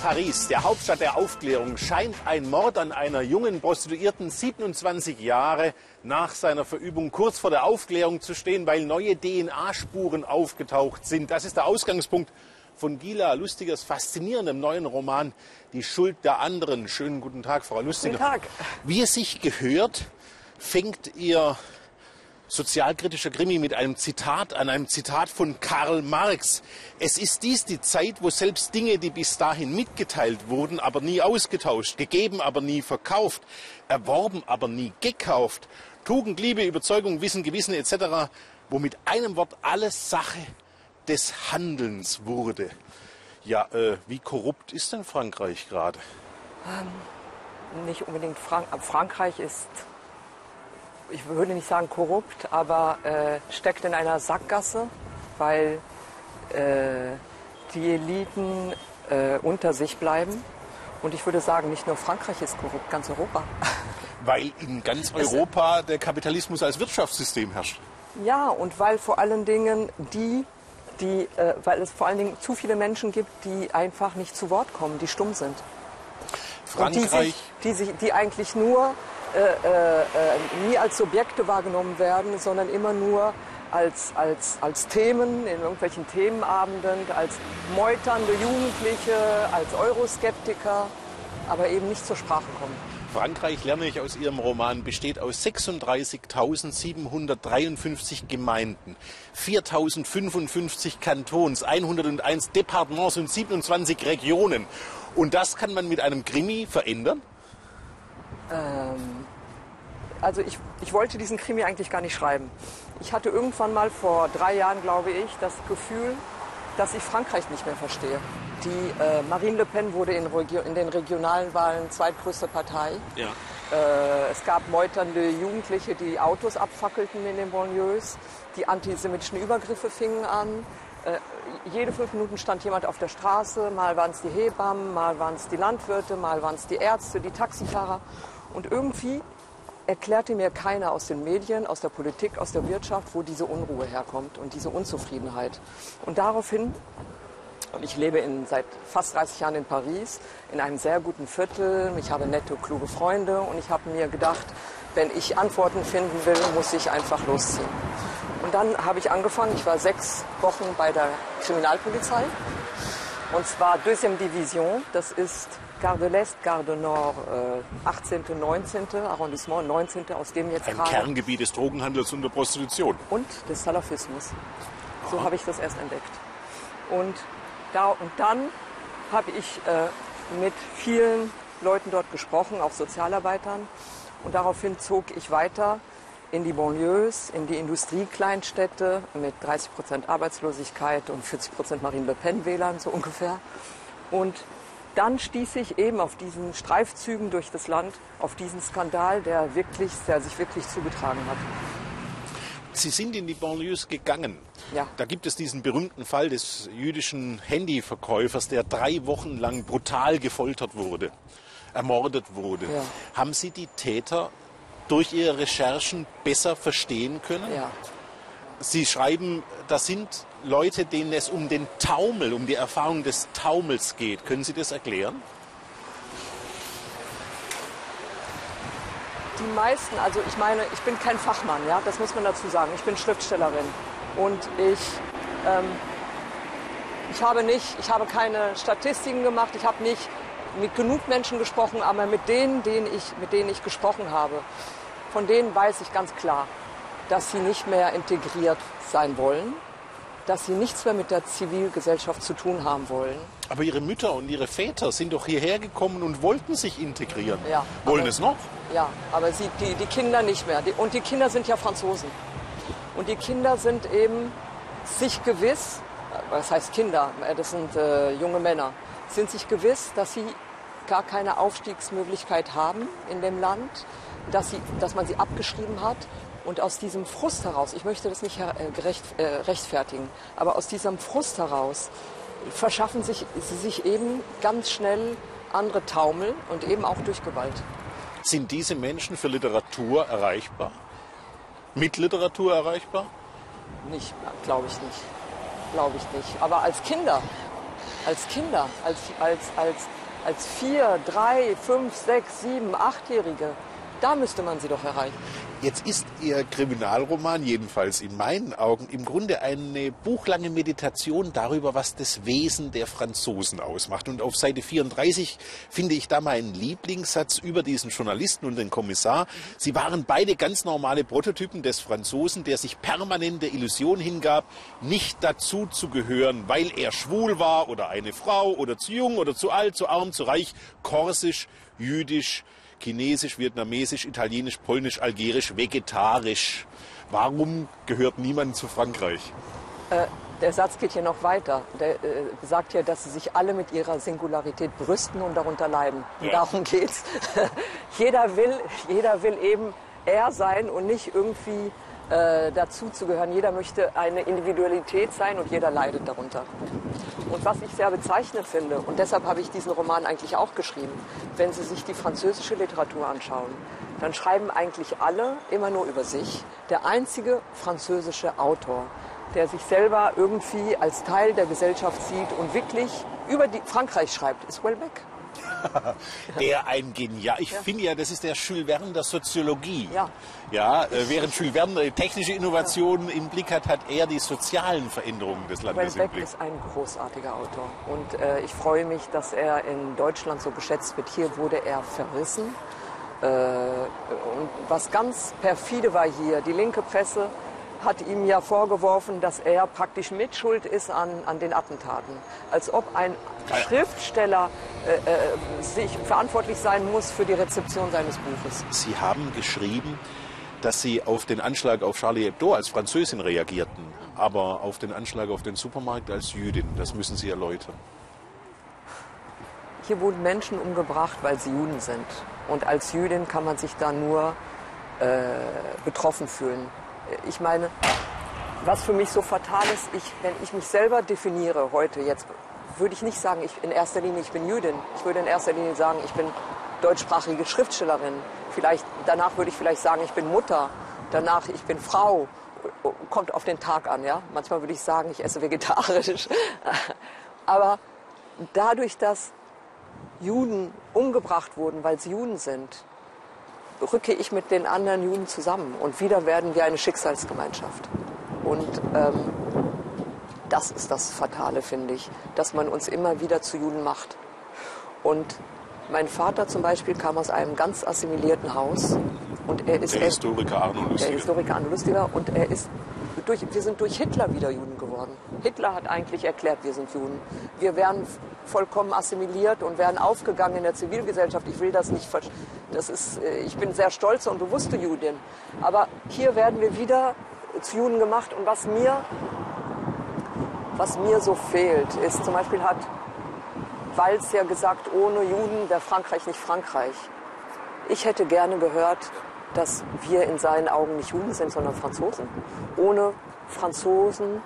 Paris, der Hauptstadt der Aufklärung, scheint ein Mord an einer jungen Prostituierten 27 Jahre nach seiner Verübung kurz vor der Aufklärung zu stehen, weil neue DNA-Spuren aufgetaucht sind. Das ist der Ausgangspunkt von Gila Lustigers faszinierendem neuen Roman Die Schuld der anderen. Schönen guten Tag, Frau Lustiger. Guten Tag. Wie es sich gehört, fängt Ihr sozialkritischer Krimi mit einem Zitat an, einem Zitat von Karl Marx. Es ist dies die Zeit, wo selbst Dinge, die bis dahin mitgeteilt wurden, aber nie ausgetauscht, gegeben, aber nie verkauft, erworben, aber nie gekauft, Tugend, Liebe, Überzeugung, Wissen, Gewissen etc., wo mit einem Wort alles Sache des Handelns wurde. Ja, äh, wie korrupt ist denn Frankreich gerade? Nicht unbedingt Frank Frankreich ist, ich würde nicht sagen korrupt, aber äh, steckt in einer Sackgasse, weil äh, die Eliten äh, unter sich bleiben. Und ich würde sagen, nicht nur Frankreich ist korrupt, ganz Europa. Weil in ganz Europa der Kapitalismus als Wirtschaftssystem herrscht. Ja, und weil vor allen Dingen die, die, äh, weil es vor allen Dingen zu viele Menschen gibt, die einfach nicht zu Wort kommen, die stumm sind. Und die, Frankreich, sich, die, sich, die eigentlich nur äh, äh, äh, nie als Subjekte wahrgenommen werden, sondern immer nur als, als, als Themen in irgendwelchen Themenabenden, als meuternde Jugendliche, als Euroskeptiker, aber eben nicht zur Sprache kommen. Frankreich, lerne ich aus Ihrem Roman, besteht aus 36.753 Gemeinden, 4.055 Kantons, 101 Departements und 27 Regionen. Und das kann man mit einem Krimi verändern? Also ich, ich wollte diesen Krimi eigentlich gar nicht schreiben. Ich hatte irgendwann mal vor drei Jahren, glaube ich, das Gefühl, dass ich Frankreich nicht mehr verstehe. Die äh, Marine Le Pen wurde in, Regio in den regionalen Wahlen zweitgrößte Partei. Ja. Äh, es gab meuternde Jugendliche, die Autos abfackelten in den Banlieues. Die antisemitischen Übergriffe fingen an. Äh, jede fünf Minuten stand jemand auf der Straße. Mal waren es die Hebammen, mal waren es die Landwirte, mal waren es die Ärzte, die Taxifahrer. Und irgendwie erklärte mir keiner aus den Medien, aus der Politik, aus der Wirtschaft, wo diese Unruhe herkommt und diese Unzufriedenheit. Und daraufhin und ich lebe in, seit fast 30 Jahren in Paris, in einem sehr guten Viertel. Ich habe nette, kluge Freunde und ich habe mir gedacht, wenn ich Antworten finden will, muss ich einfach losziehen. Und dann habe ich angefangen, ich war sechs Wochen bei der Kriminalpolizei. Und zwar Deuxième Division, das ist Gare de l'Est, Gare de Nord, äh, 18., 19. Arrondissement, 19. aus dem jetzt Ein gerade Kerngebiet des Drogenhandels und der Prostitution. und des Salafismus. So habe ich das erst entdeckt. Und, da, und dann habe ich äh, mit vielen Leuten dort gesprochen, auch Sozialarbeitern. Und daraufhin zog ich weiter in die Banlieues, in die Industriekleinstädte mit 30 Prozent Arbeitslosigkeit und 40 Prozent Marine Le Pen-Wählern so ungefähr. Und dann stieß ich eben auf diesen Streifzügen durch das Land auf diesen Skandal, der, wirklich, der sich wirklich zugetragen hat. Sie sind in die Banlieues gegangen. Ja. Da gibt es diesen berühmten Fall des jüdischen Handyverkäufers, der drei Wochen lang brutal gefoltert wurde, ermordet wurde. Ja. Haben Sie die Täter durch Ihre Recherchen besser verstehen können? Ja. Sie schreiben, das sind Leute, denen es um den Taumel, um die Erfahrung des Taumels geht. Können Sie das erklären? Die meisten, also ich meine, ich bin kein Fachmann, ja, das muss man dazu sagen. Ich bin Schriftstellerin und ich, ähm, ich habe nicht, ich habe keine Statistiken gemacht, ich habe nicht mit genug Menschen gesprochen, aber mit denen, denen ich, mit denen ich gesprochen habe, von denen weiß ich ganz klar, dass sie nicht mehr integriert sein wollen, dass sie nichts mehr mit der Zivilgesellschaft zu tun haben wollen. Aber Ihre Mütter und Ihre Väter sind doch hierher gekommen und wollten sich integrieren. Ja, Wollen aber- es noch? Ja, aber sie, die, die Kinder nicht mehr. Die, und die Kinder sind ja Franzosen. Und die Kinder sind eben sich gewiss, was heißt Kinder, das sind äh, junge Männer, sind sich gewiss, dass sie gar keine Aufstiegsmöglichkeit haben in dem Land, dass, sie, dass man sie abgeschrieben hat. Und aus diesem Frust heraus, ich möchte das nicht äh, gerecht, äh, rechtfertigen, aber aus diesem Frust heraus verschaffen sich, sie sich eben ganz schnell andere Taumel und eben auch durch Gewalt. Sind diese Menschen für Literatur erreichbar? Mit Literatur erreichbar? Nicht, glaube ich nicht. Glaube ich nicht. Aber als Kinder, als Kinder, als, als, als, als vier, drei, fünf, sechs, sieben, achtjährige. Da müsste man sie doch erreichen. Jetzt ist Ihr Kriminalroman, jedenfalls in meinen Augen, im Grunde eine buchlange Meditation darüber, was das Wesen der Franzosen ausmacht. Und auf Seite 34 finde ich da meinen Lieblingssatz über diesen Journalisten und den Kommissar. Sie waren beide ganz normale Prototypen des Franzosen, der sich permanent der Illusion hingab, nicht dazu zu gehören, weil er schwul war oder eine Frau oder zu jung oder zu alt, zu arm, zu reich, korsisch, jüdisch, Chinesisch, Vietnamesisch, Italienisch, Polnisch, Algerisch, Vegetarisch. Warum gehört niemand zu Frankreich? Äh, der Satz geht hier noch weiter. Der äh, sagt ja, dass sie sich alle mit ihrer Singularität brüsten und darunter leiden. Und Ja. darum geht's. jeder, will, jeder will eben er sein und nicht irgendwie äh, dazu zu gehören. Jeder möchte eine Individualität sein und jeder leidet darunter. Und was ich sehr bezeichnend finde, und deshalb habe ich diesen Roman eigentlich auch geschrieben, wenn Sie sich die französische Literatur anschauen, dann schreiben eigentlich alle immer nur über sich. Der einzige französische Autor, der sich selber irgendwie als Teil der Gesellschaft sieht und wirklich über die Frankreich schreibt, ist Welbeck. Der ein genial. Ich finde ja, das ist der Jules Verne der Soziologie. Ja. Ja, äh, während Jules Verne technische Innovationen im Blick hat, hat er die sozialen Veränderungen des Landes im Welbeck Blick. ist ein großartiger Autor und äh, ich freue mich, dass er in Deutschland so geschätzt wird. Hier wurde er verrissen. Äh, und was ganz perfide war hier, die linke Presse hat ihm ja vorgeworfen, dass er praktisch mitschuld ist an, an den Attentaten. Als ob ein Schriftsteller äh, äh, sich verantwortlich sein muss für die Rezeption seines Buches. Sie haben geschrieben, dass Sie auf den Anschlag auf Charlie Hebdo als Französin reagierten, aber auf den Anschlag auf den Supermarkt als Jüdin. Das müssen Sie erläutern. Hier wurden Menschen umgebracht, weil sie Juden sind. Und als Jüdin kann man sich da nur äh, betroffen fühlen. Ich meine, was für mich so fatal ist, ich, wenn ich mich selber definiere heute, jetzt würde ich nicht sagen, ich in erster Linie ich bin Jüdin. Ich würde in erster Linie sagen, ich bin deutschsprachige Schriftstellerin. Vielleicht, danach würde ich vielleicht sagen, ich bin Mutter. Danach, ich bin Frau. Kommt auf den Tag an, ja. Manchmal würde ich sagen, ich esse vegetarisch. Aber dadurch, dass Juden umgebracht wurden, weil sie Juden sind, rücke ich mit den anderen Juden zusammen und wieder werden wir eine Schicksalsgemeinschaft. Und ähm, das ist das Fatale, finde ich, dass man uns immer wieder zu Juden macht. Und mein Vater zum Beispiel kam aus einem ganz assimilierten Haus und er ist Der Historiker Arno der Lustiger. Historiker Arno Lustiger und er ist durch, wir sind durch Hitler wieder Juden geworden. Hitler hat eigentlich erklärt, wir sind Juden. Wir wären vollkommen assimiliert und wären aufgegangen in der Zivilgesellschaft. Ich will das nicht, ver- das ist, äh, ich bin sehr stolze und bewusste Judin. Aber hier werden wir wieder zu Juden gemacht und was mir, was mir so fehlt, ist zum Beispiel hat Walz ja gesagt, ohne Juden wäre Frankreich nicht Frankreich. Ich hätte gerne gehört, dass wir in seinen Augen nicht Juden sind, sondern Franzosen. Ohne Franzosen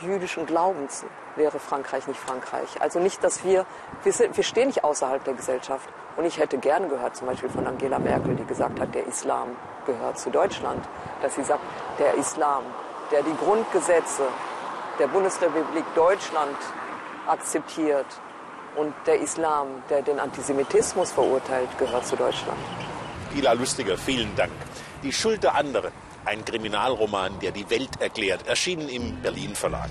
jüdischen Glaubens wäre Frankreich nicht Frankreich. Also nicht, dass wir, wir, sind, wir stehen nicht außerhalb der Gesellschaft. Und ich hätte gerne gehört, zum Beispiel von Angela Merkel, die gesagt hat, der Islam gehört zu Deutschland. Dass sie sagt, der Islam, der die Grundgesetze der Bundesrepublik Deutschland akzeptiert und der Islam, der den Antisemitismus verurteilt, gehört zu Deutschland. Gila Lustiger, vielen Dank. Die Schuld der anderen. Ein Kriminalroman, der die Welt erklärt, erschienen im Berlin Verlag.